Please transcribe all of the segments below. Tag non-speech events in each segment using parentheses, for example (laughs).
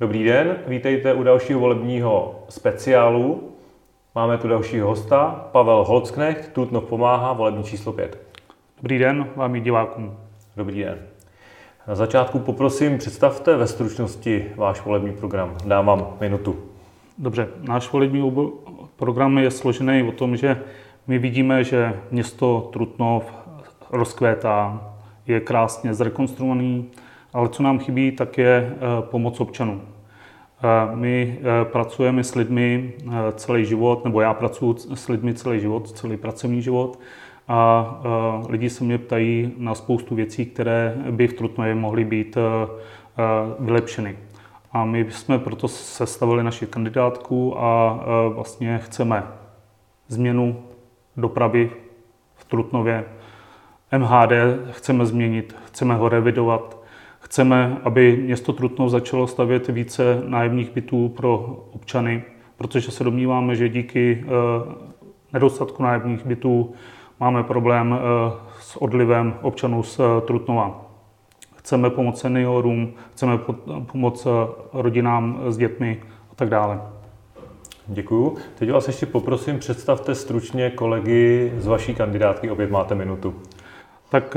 Dobrý den, vítejte u dalšího volebního speciálu. Máme tu dalšího hosta, Pavel Holcknecht, Tutnov pomáhá, volební číslo 5. Dobrý den vám i divákům. Dobrý den. Na začátku poprosím, představte ve stručnosti váš volební program. Dám vám minutu. Dobře, náš volební program je složený o tom, že my vidíme, že město Trutnov rozkvétá, je krásně zrekonstruovaný, ale co nám chybí, tak je eh, pomoc občanům. Eh, my eh, pracujeme s lidmi celý život, nebo já pracuji s lidmi celý život, celý pracovní život a lidi se mě ptají na spoustu věcí, které by v Trutnově mohly být vylepšeny. A my jsme proto sestavili naši kandidátku a vlastně chceme změnu dopravy v Trutnově. MHD chceme změnit, chceme ho revidovat, chceme, aby město Trutnov začalo stavět více nájemních bytů pro občany, protože se domníváme, že díky eh, nedostatku nájemních bytů máme problém eh, s odlivem občanů z eh, Trutnova. Chceme pomoct seniorům, chceme pomoct rodinám s dětmi a tak dále. Děkuju. Teď vás ještě poprosím, představte stručně kolegy z vaší kandidátky, opět máte minutu. Tak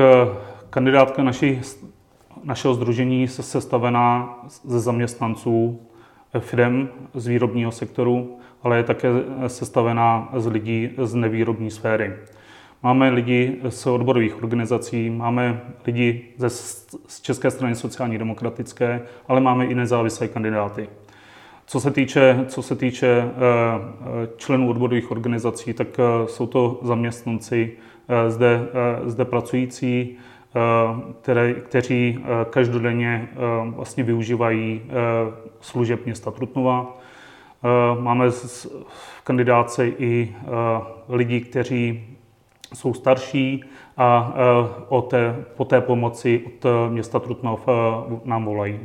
kandidátka naší, našeho združení je sestavená ze zaměstnanců firm z výrobního sektoru, ale je také sestavená z lidí z nevýrobní sféry. Máme lidi z odborových organizací, máme lidi ze, z České strany sociální demokratické, ale máme i nezávislé kandidáty. Co se týče, co se týče eh, eh, členů odborových organizací, tak eh, jsou to zaměstnanci zde, zde pracující, které, kteří každodenně vlastně využívají služeb města Trutnova. Máme v kandidáce i lidi, kteří jsou starší a o té, po té pomoci od města Trutnov nám volají.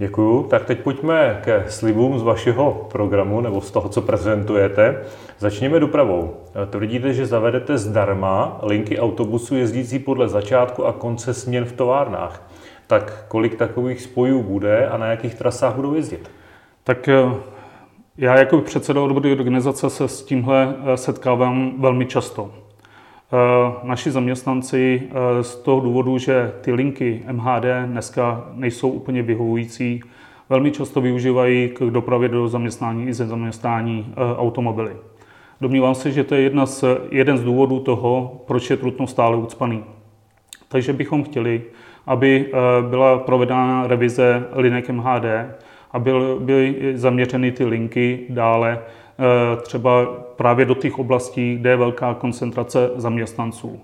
Děkuju. Tak teď pojďme ke slibům z vašeho programu nebo z toho, co prezentujete. Začněme dopravou. Tvrdíte, že zavedete zdarma linky autobusu jezdící podle začátku a konce směn v továrnách. Tak kolik takových spojů bude a na jakých trasách budou jezdit? Tak eh, já jako předseda odborové organizace se s tímhle eh, setkávám velmi často. Eh, naši zaměstnanci eh, z toho důvodu, že ty linky MHD dneska nejsou úplně vyhovující, velmi často využívají k dopravě do zaměstnání i ze zaměstnání eh, automobily. Domnívám se, že to je jedna z, jeden z důvodů toho, proč je Trutno stále ucpaný. Takže bychom chtěli, aby byla provedena revize linek MHD a byly zaměřeny ty linky dále třeba právě do těch oblastí, kde je velká koncentrace zaměstnanců.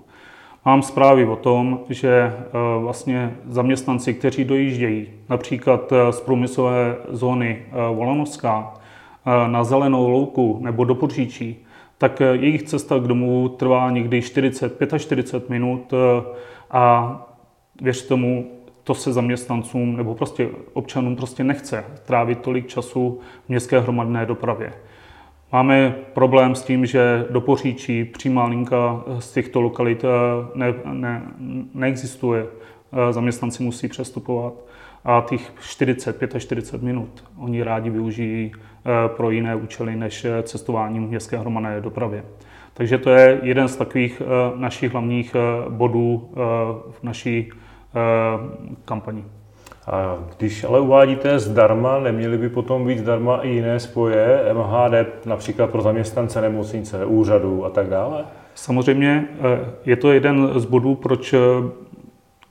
Mám zprávy o tom, že e, vlastně zaměstnanci, kteří dojíždějí například e, z průmyslové zóny Volanovská na Zelenou louku nebo do Podříčí, tak jejich cesta k domu trvá někdy 40, 45 minut a věř tomu, to se zaměstnancům nebo prostě občanům prostě nechce trávit tolik času v městské hromadné dopravě. Máme problém s tím, že do Poříčí přímá linka z těchto lokalit eh, ne, ne, neexistuje. Eh, zaměstnanci musí přestupovat a těch 40, 45 minut oni rádi využijí eh, pro jiné účely než cestování v městské hromadné dopravě. Takže to je jeden z takových našich hlavních bodů v naší kampani. A když ale uvádíte zdarma, neměly by potom být zdarma i jiné spoje, MHD například pro zaměstnance nemocnice, úřadu a tak dále? Samozřejmě eh, je to jeden z bodů, proč eh,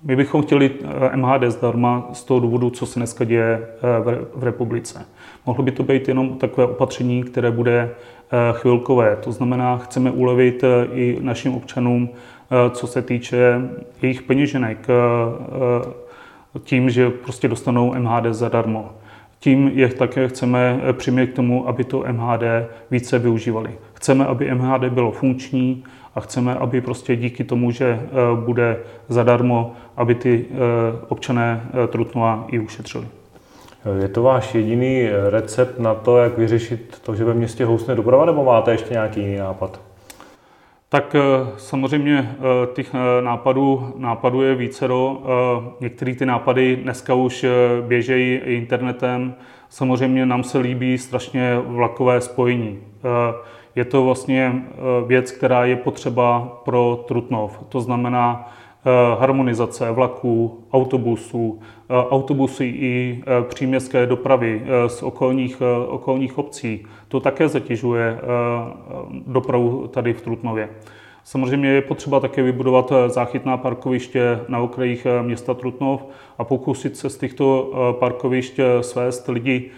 my bychom chtěli eh, MHD zdarma z toho důvodu, co se dneska děje v republice. Mohlo by to být jenom takové opatření, které bude chvilkové. To znamená, chceme ulevit i našim občanům, co se týče jejich peněženek, tím, že prostě dostanou MHD zadarmo. Tím je také chceme přimět k tomu, aby to MHD více využívali. Chceme, aby MHD bylo funkční a chceme, aby prostě díky tomu, že eh, bude zadarmo, aby ty eh, občané eh, Trutnova i ušetřili. Je to váš jediný recept na to, jak vyřešit to, že ve městě housne doprava, nebo máte ještě nějaký jiný nápad? Tak eh, samozřejmě eh, těch eh, nápadů, nápadů je vícero. Některé ty nápady dneska už běžejí internetem. Samozřejmě nám se líbí strašně vlakové spojení. Je to vlastně věc, která je potřeba pro Trutnov. To znamená harmonizace vlaků, autobusů, autobusy i příměstské dopravy z okolních, okolních obcí. To také zatěžuje dopravu tady v Trutnově. Samozřejmě je potřeba také vybudovat eh, záchytná parkoviště na okrajích eh, města Trutnov a pokusit se z těchto eh, parkovišť svést lidi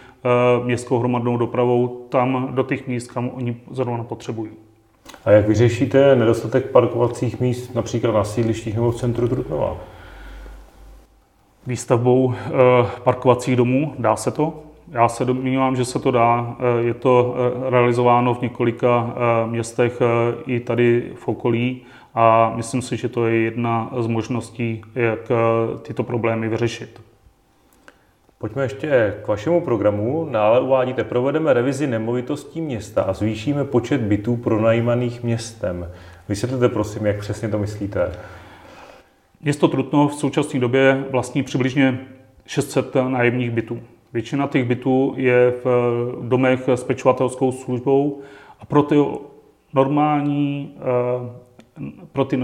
městskou hromadnou dopravou tam do těch míst, kam oni zrovna potřebují. A jak vyřešíte nedostatek parkovacích míst například na sídlištích nebo v centru Trutnova? Výstavbou parkovacích domů dá se to. Já se domnívám, že se to dá. Eh, je to eh, realizováno v několika eh, městech i tady v okolí a myslím si, že to je jedna z možností, jak tyto problémy vyřešit. Pojďme ještě k vašemu programu. Nále uvádíte, provedeme revizi nemovitostí města a zvýšíme počet bytů pronajímaných městem. Vysvětlete prosím, jak přesně to myslíte. Město Trutnov v současné době vlastní přibližně 600 nájemních bytů. Většina těch bytů je v domech s pečovatelskou službou a pro ty normální, eh, pro ty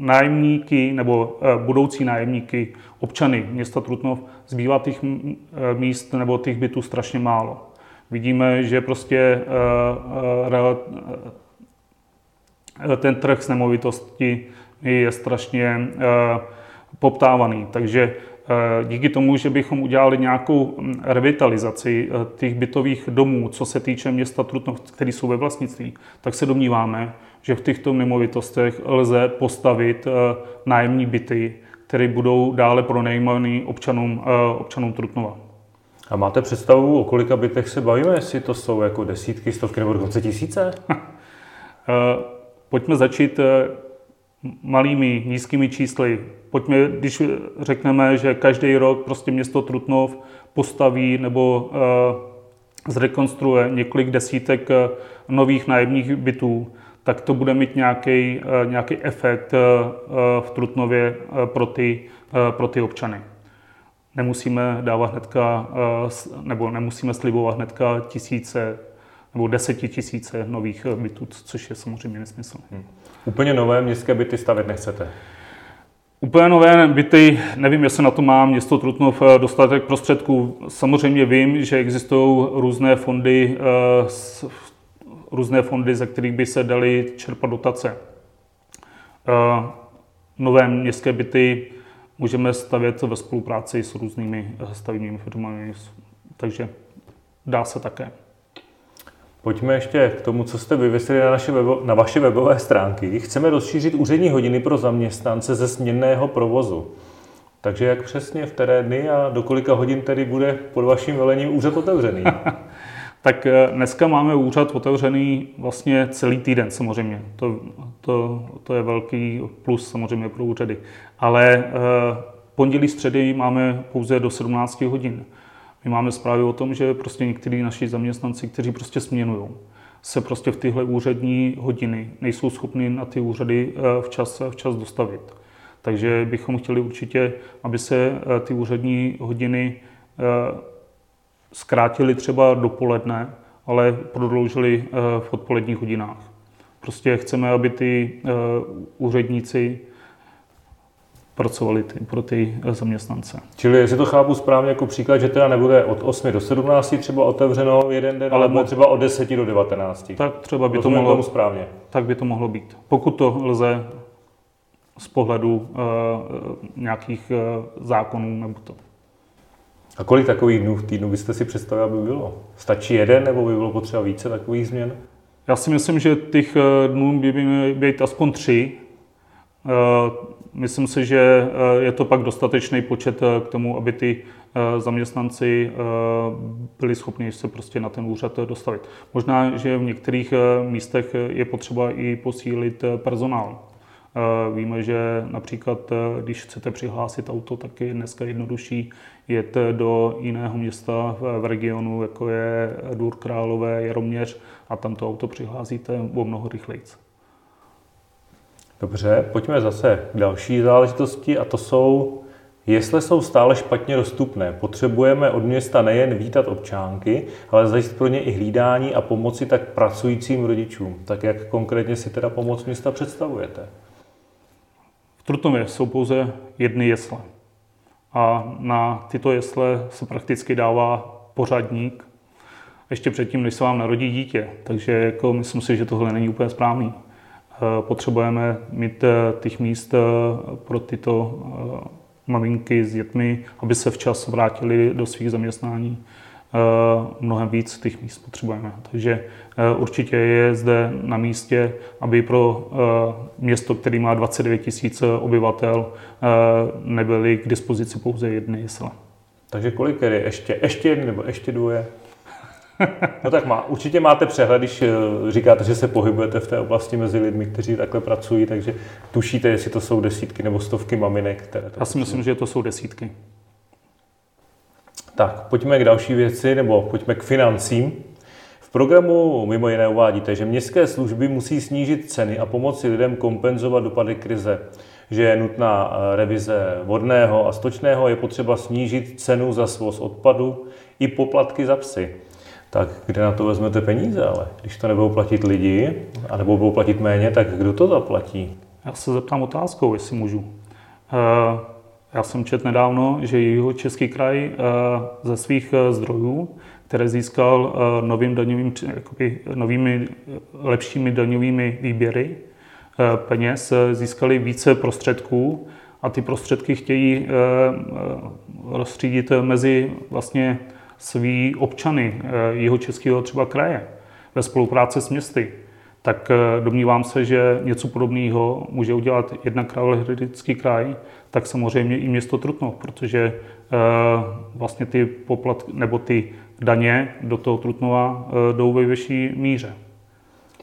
nájemníky nebo eh, budoucí nájemníky, občany města Trutnov, zbývá těch eh, míst nebo těch bytů strašně málo. Vidíme, že prostě ten trh s nemovitosti je strašně poptávaný. Takže Eh, díky tomu, že bychom udělali nějakou hm, revitalizaci eh, těch bytových domů, co se týče města Trutnov, které jsou ve vlastnictví, tak se domníváme, že v těchto nemovitostech lze postavit eh, nájemní byty, které budou dále pronajímány občanům, občanům Trutnova. A máte představu, o kolika bytech se bavíme, jestli to jsou jako desítky, stovky nebo dokonce tisíce? (laughs) Pojďme začít malými, nízkými čísly. Pojďme, když řekneme, že každý rok prostě město Trutnov postaví nebo uh, zrekonstruuje několik desítek uh, nových nájemních bytů, tak to bude mít nějaký, uh, nějaký efekt v Trutnově pro ty, pro ty občany. Nemusíme dávat hnedka, nebo nemusíme slibovat hnedka tisíce nebo desetitisíce nových bytů, což je samozřejmě nesmysl. Hmm. Úplně nové městské byty stavět nechcete? Úplně nové byty, nevím, jestli na to má město Trutnov eh, dostatek prostředků. Samozřejmě vím, že existují různé fondy, eh, různé fondy, ze kterých by se daly čerpat dotace. Eh, nové městské byty můžeme stavět ve spolupráci s různými stavebními firmami, takže dá se také. Pojďme ještě k tomu, co jste vyvěsili na, naše webo, na vaše webové stránky. Chceme rozšířit úřední hodiny pro zaměstnance ze směnného provozu. Takže jak přesně, v které dny a do kolika hodin tedy bude pod vaším velením úřad otevřený? (laughs) tak eh, dneska máme úřad otevřený vlastně celý týden samozřejmě. To, to, to je velký plus samozřejmě pro úřady. Ale eh, pondělí, středy máme pouze do 17 hodin. My máme zprávy o tom, že prostě někteří naši zaměstnanci, kteří prostě směnují, se prostě v tyhle úřední hodiny nejsou schopni na ty úřady eh, včas, včas dostavit. Takže bychom chtěli určitě, aby se eh, ty úřední hodiny eh, zkrátily třeba dopoledne, ale prodloužily v odpoledních hodinách. Prostě chceme, aby ty úředníci pracovali ty, pro ty eh, zaměstnance. Čili jestli to chápu správně jako příklad, že teda nebude od 8 do 17 třeba otevřeno jeden den, ale bude třeba od 10 do 19. Tak třeba by to mohlo, správně. Tak by to mohlo být. Pokud to lze z pohledu uh, nějakých uh, zákonů nebo to. A kolik takových dnů v týdnu byste si představili, aby bylo? Stačí jeden nebo by bylo potřeba více takových změn? Já si myslím, že těch dnů by měly být aspoň tři. Myslím si, že eh, je to pak dostatečný počet eh, k tomu, aby ty eh, zaměstnanci byli schopni se prostě na ten úřad dostavit. Možná, že v některých místech je potřeba i posílit personál. Víme, že například, když chcete přihlásit auto, tak je dneska jednodušší jet do jiného města v regionu, jako je Důr Králové, Jaroměř, a tam to auto přihlásíte o mnoho rychleji. Dobře, pojďme zase k další záležitosti a to jsou Jesle jsou stále špatně dostupné. Potřebujeme od města nejen vítat občánky, ale zajistit pro ně i hlídání a pomoci tak pracujícím rodičům. Tak jak konkrétně si teda pomoc města představujete? V Trutnově jsou pouze jedny jesle. A na tyto jesle se prakticky dává pořadník ještě předtím, než se vám narodí dítě. Takže jako myslím si, že tohle není úplně správný. Eh, potřebujeme mít eh, těch míst eh, pro tyto maminky s dětmi, aby se včas vrátili do svých zaměstnání. Mnohem víc těch míst potřebujeme. Takže určitě je zde na místě, aby pro město, který má 29 tisíc obyvatel, nebyly k dispozici pouze jedny jesle. Takže kolik je ještě? Ještě jedny nebo ještě dvoje? (laughs) No tak má, určitě máte přehled, když eh, říkáte, že se pohybujete v té oblasti mezi lidmi, kteří takhle pracují, takže tušíte, jestli to jsou desítky nebo stovky maminek. Které to Já si myslím, že to jsou desítky. Tak, pojďme k další věci, nebo pojďme k financím. V programu mimo jiné uvádíte, že městské služby musí snížit ceny a pomoci lidem kompenzovat dopady krize že je nutná eh, revize vodného a stočného, je potřeba snížit cenu za svoz odpadu i poplatky za psy tak kde na to vezmete peníze, ale když to nebudou platit lidi, anebo budou platit méně, tak kdo to zaplatí? Já se zeptám otázkou, jestli můžu. Eh, já jsem četl nedávno, že jeho český kraj eh, ze svých eh, zdrojů, které získal novým daňovým, jakoby, novými lepšími daňovými výběry peněz, získali více prostředků a ty prostředky chtějí rozstřídit mezi vlastně svý občany eh, jeho českého třeba kraje ve spolupráci s městy, tak eh, domnívám se, že něco podobného může udělat jednak Královéhradecký kraj, tak samozřejmě i město Trutnov, protože eh, vlastně ty poplat, nebo ty daně do toho Trutnova jdou ve vyšší míře.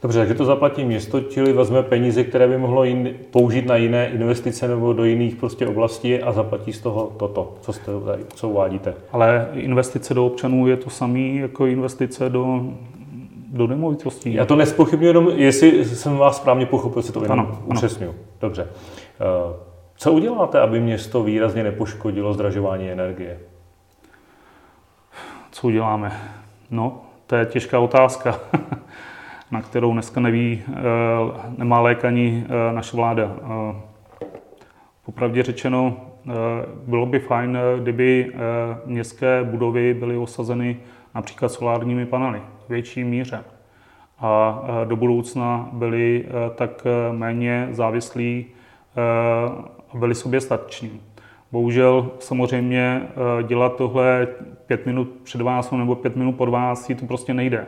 Dobře, takže to zaplatí město, čili vezme peníze, které by mohlo jin, použít na jiné investice nebo do jiných prostě oblastí a zaplatí z toho toto, co, jste, co uvádíte. Ale investice do občanů je to samé jako investice do, do nemovitostí. Já to nespochybnuju jenom, jestli jsem vás správně pochopil, si to jenom ano, upřesňuji. Dobře. Eh, co uděláte, aby město výrazně nepoškodilo zdražování energie? Co uděláme? No, to je těžká otázka. (laughs) na kterou dneska neví, eh, nemá lékaní eh, naše vláda. Eh, popravdě řečeno, bylo by fajn, kdyby městské budovy byly osazeny například solárními panely v větší míře a do budoucna byly tak méně závislí a byli soběstační. Bohužel samozřejmě dělat tohle pět minut před 12 nebo pět minut po 12 to prostě nejde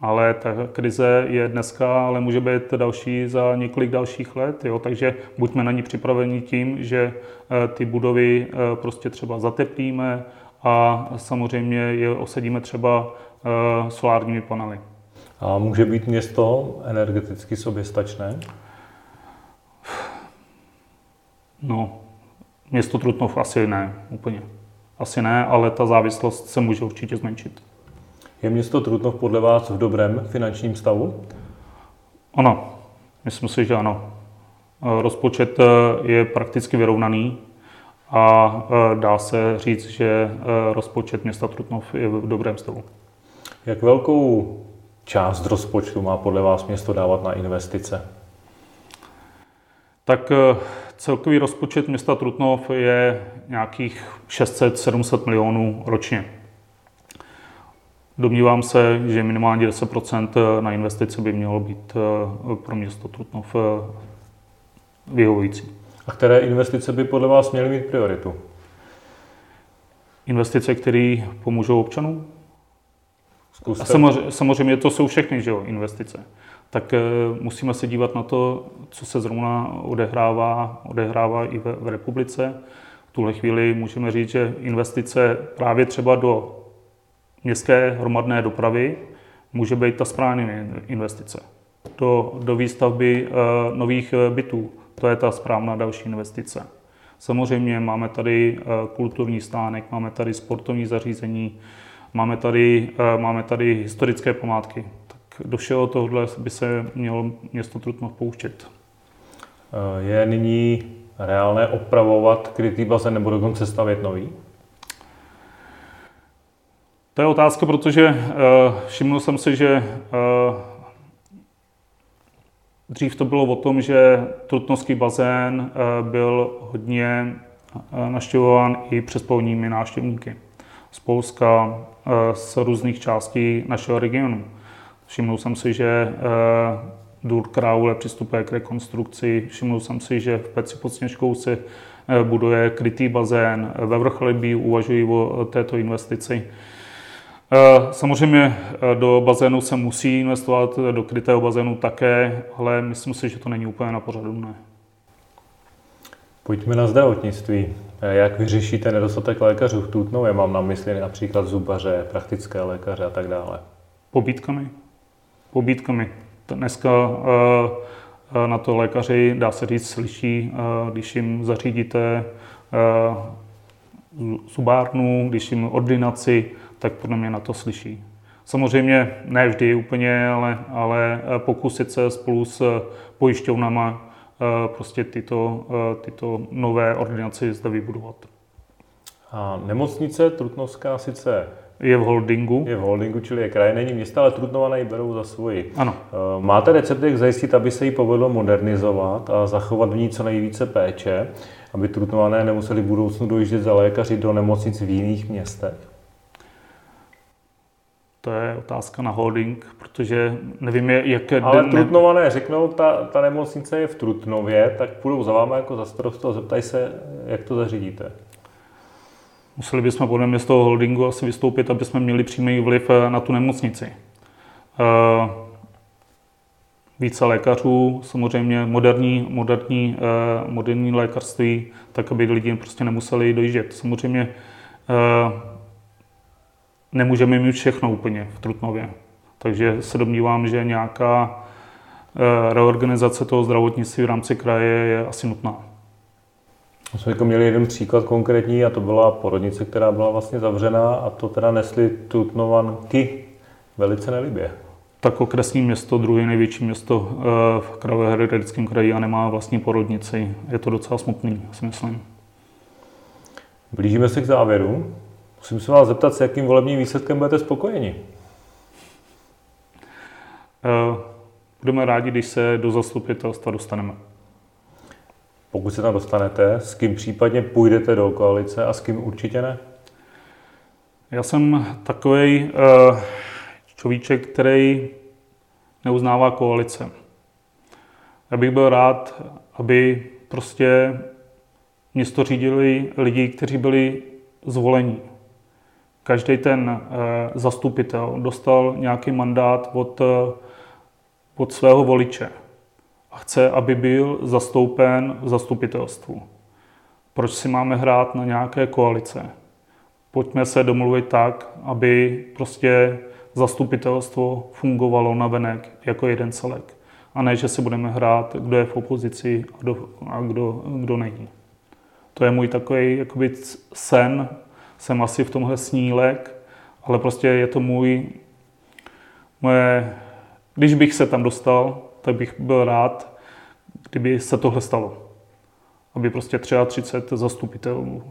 ale ta krize je dneska, ale může být další za několik dalších let, jo? takže buďme na ní připraveni tím, že eh, ty budovy eh, prostě třeba zateplíme a samozřejmě je osedíme třeba eh, solárními panely. A může být město energeticky soběstačné? No, město Trutnov asi ne, úplně. Asi ne, ale ta závislost se může určitě zmenšit. Je město Trutnov podle vás v dobrém finančním stavu? Ano, myslím si, že ano. Rozpočet eh, je prakticky vyrovnaný a eh, dá se říct, že eh, rozpočet města Trutnov je v dobrém stavu. Jak velkou část rozpočtu má podle vás město dávat na investice? Tak celkový rozpočet města Trutnov je nějakých 600-700 milionů ročně. Domnívám se, že minimálně 10% na investice by mělo být eh, pro město Trutnov eh, vyhovující. A které investice by podle vás měly mít prioritu? Investice, které pomůžou občanům? Zkuste. A samozřejmě, samozřejmě to jsou všechny že jo, investice. Tak musíme se dívat na to, co se zrovna odehrává, odehrává i v, v republice. V tuhle chvíli můžeme říct, že investice právě třeba do městské hromadné dopravy může být ta správná investice. Do, do výstavby uh, nových eh, bytů, to je ta správná další investice. Samozřejmě máme tady uh, kulturní stánek, máme tady sportovní zařízení, máme tady, máme tady historické památky. Tak do všeho tohle by se mělo město Trutnov pouštět. Je nyní reálné opravovat krytý bazén nebo dokonce stavět nový? To je otázka, protože uh, všiml jsem si, že uh, dřív to bylo o tom, že Trutnovský bazén uh, byl hodně uh, naštěvován i přespolními návštěvníky z Polska, uh, z různých částí našeho regionu. Všiml jsem si, že uh, Dur Kraule přistupuje k rekonstrukci. Všiml jsem si, že v Peci pod Sněžkou se buduje krytý bazén. Ve Vrchlebí uvažují o této investici. Eh, samozřejmě eh, do bazénu se musí investovat, do krytého bazénu také, ale myslím si, že to není úplně na pořadu dne. Pojďme na zdravotnictví. Eh, jak vyřešíte nedostatek lékařů v Tutnově? Mám na mysli například zubaře, praktické lékaře a tak dále. Pobítkami. Pobítkami. Dneska na to lékaři, dá se říct, slyší, když jim zařídíte zubárnu, když jim ordinaci, tak podle mě na to slyší. Samozřejmě ne vždy úplně, ale, ale eh, pokusit se spolu s eh, pojišťovnama eh, prostě tyto, tyto nové ordinace zde vybudovat. A nemocnice Trutnovská sice je v holdingu. Je v holdingu, čili je kraj, není města, ale Trutnované ji berou za svoji. Ano. Máte recept, jak zajistit, aby se ji povedlo modernizovat a zachovat v ní co nejvíce péče, aby Trutnované nemuseli v budoucnu dojíždět za lékaři do nemocnic v jiných městech? To je otázka na holding, protože nevím, jak... Ale den, Trutnované řeknou, ta, ta nemocnice je v Trutnově, tak půjdou za váma jako za starostu a zeptají se, jak to zařídíte. Museli bychom podle mě z toho holdingu asi vystoupit, aby jsme měli přímý vliv eh, na tu nemocnici. Uh, více lékařů, samozřejmě moderní, moderní, uh, moderní lékařství, tak aby lidi prostě nemuseli dojíždět. Samozřejmě nemůžeme mít všechno úplně v Trutnově. Takže se domnívám, že nějaká eh, reorganizace toho zdravotnictví v rámci kraje je asi nutná. My jsme jako měli jeden příklad konkrétní a to byla porodnice, která byla vlastně zavřená a to teda nesli Trutnovanky velice nelibě. Tak okresní město, druhé největší město eh, v Královéhradeckém kraji a nemá vlastní porodnici. Je to docela smutný, si myslím. Blížíme se k závěru. Musím se vás zeptat, s jakým volebním výsledkem budete spokojeni? Eh, budeme rádi, když se do zastupitelstva dostaneme. Pokud se tam dostanete, s kým případně půjdete do koalice a s kým určitě ne? Já jsem takový uh, človíček, který neuznává koalice. Já bych byl rád, aby prostě město řídili lidi, kteří byli zvolení každý ten eh, zastupitel dostal nějaký mandát od, eh, od svého voliče a chce, aby byl zastoupen v zastupitelstvu. Proč si máme hrát na nějaké koalice? Pojďme se domluvit tak, aby prostě zastupitelstvo fungovalo na venek jako jeden celek. A ne, že si budeme hrát, kdo je v opozici a kdo, a kdo, kdo není. To je můj takový jakoby sen, jsem asi v tomhle snílek, ale prostě je to můj, moje, když bych se tam dostal, tak bych byl rád, kdyby se tohle stalo. Aby prostě 33 zastupitelů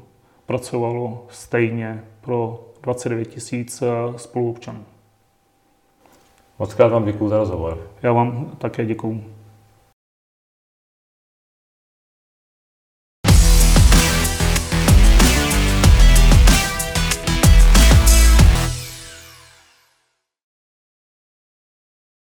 pracovalo stejně pro 29 tisíc eh, spoluobčanů. Moc krát vám děkuji za rozhovor. Já vám také děkuji.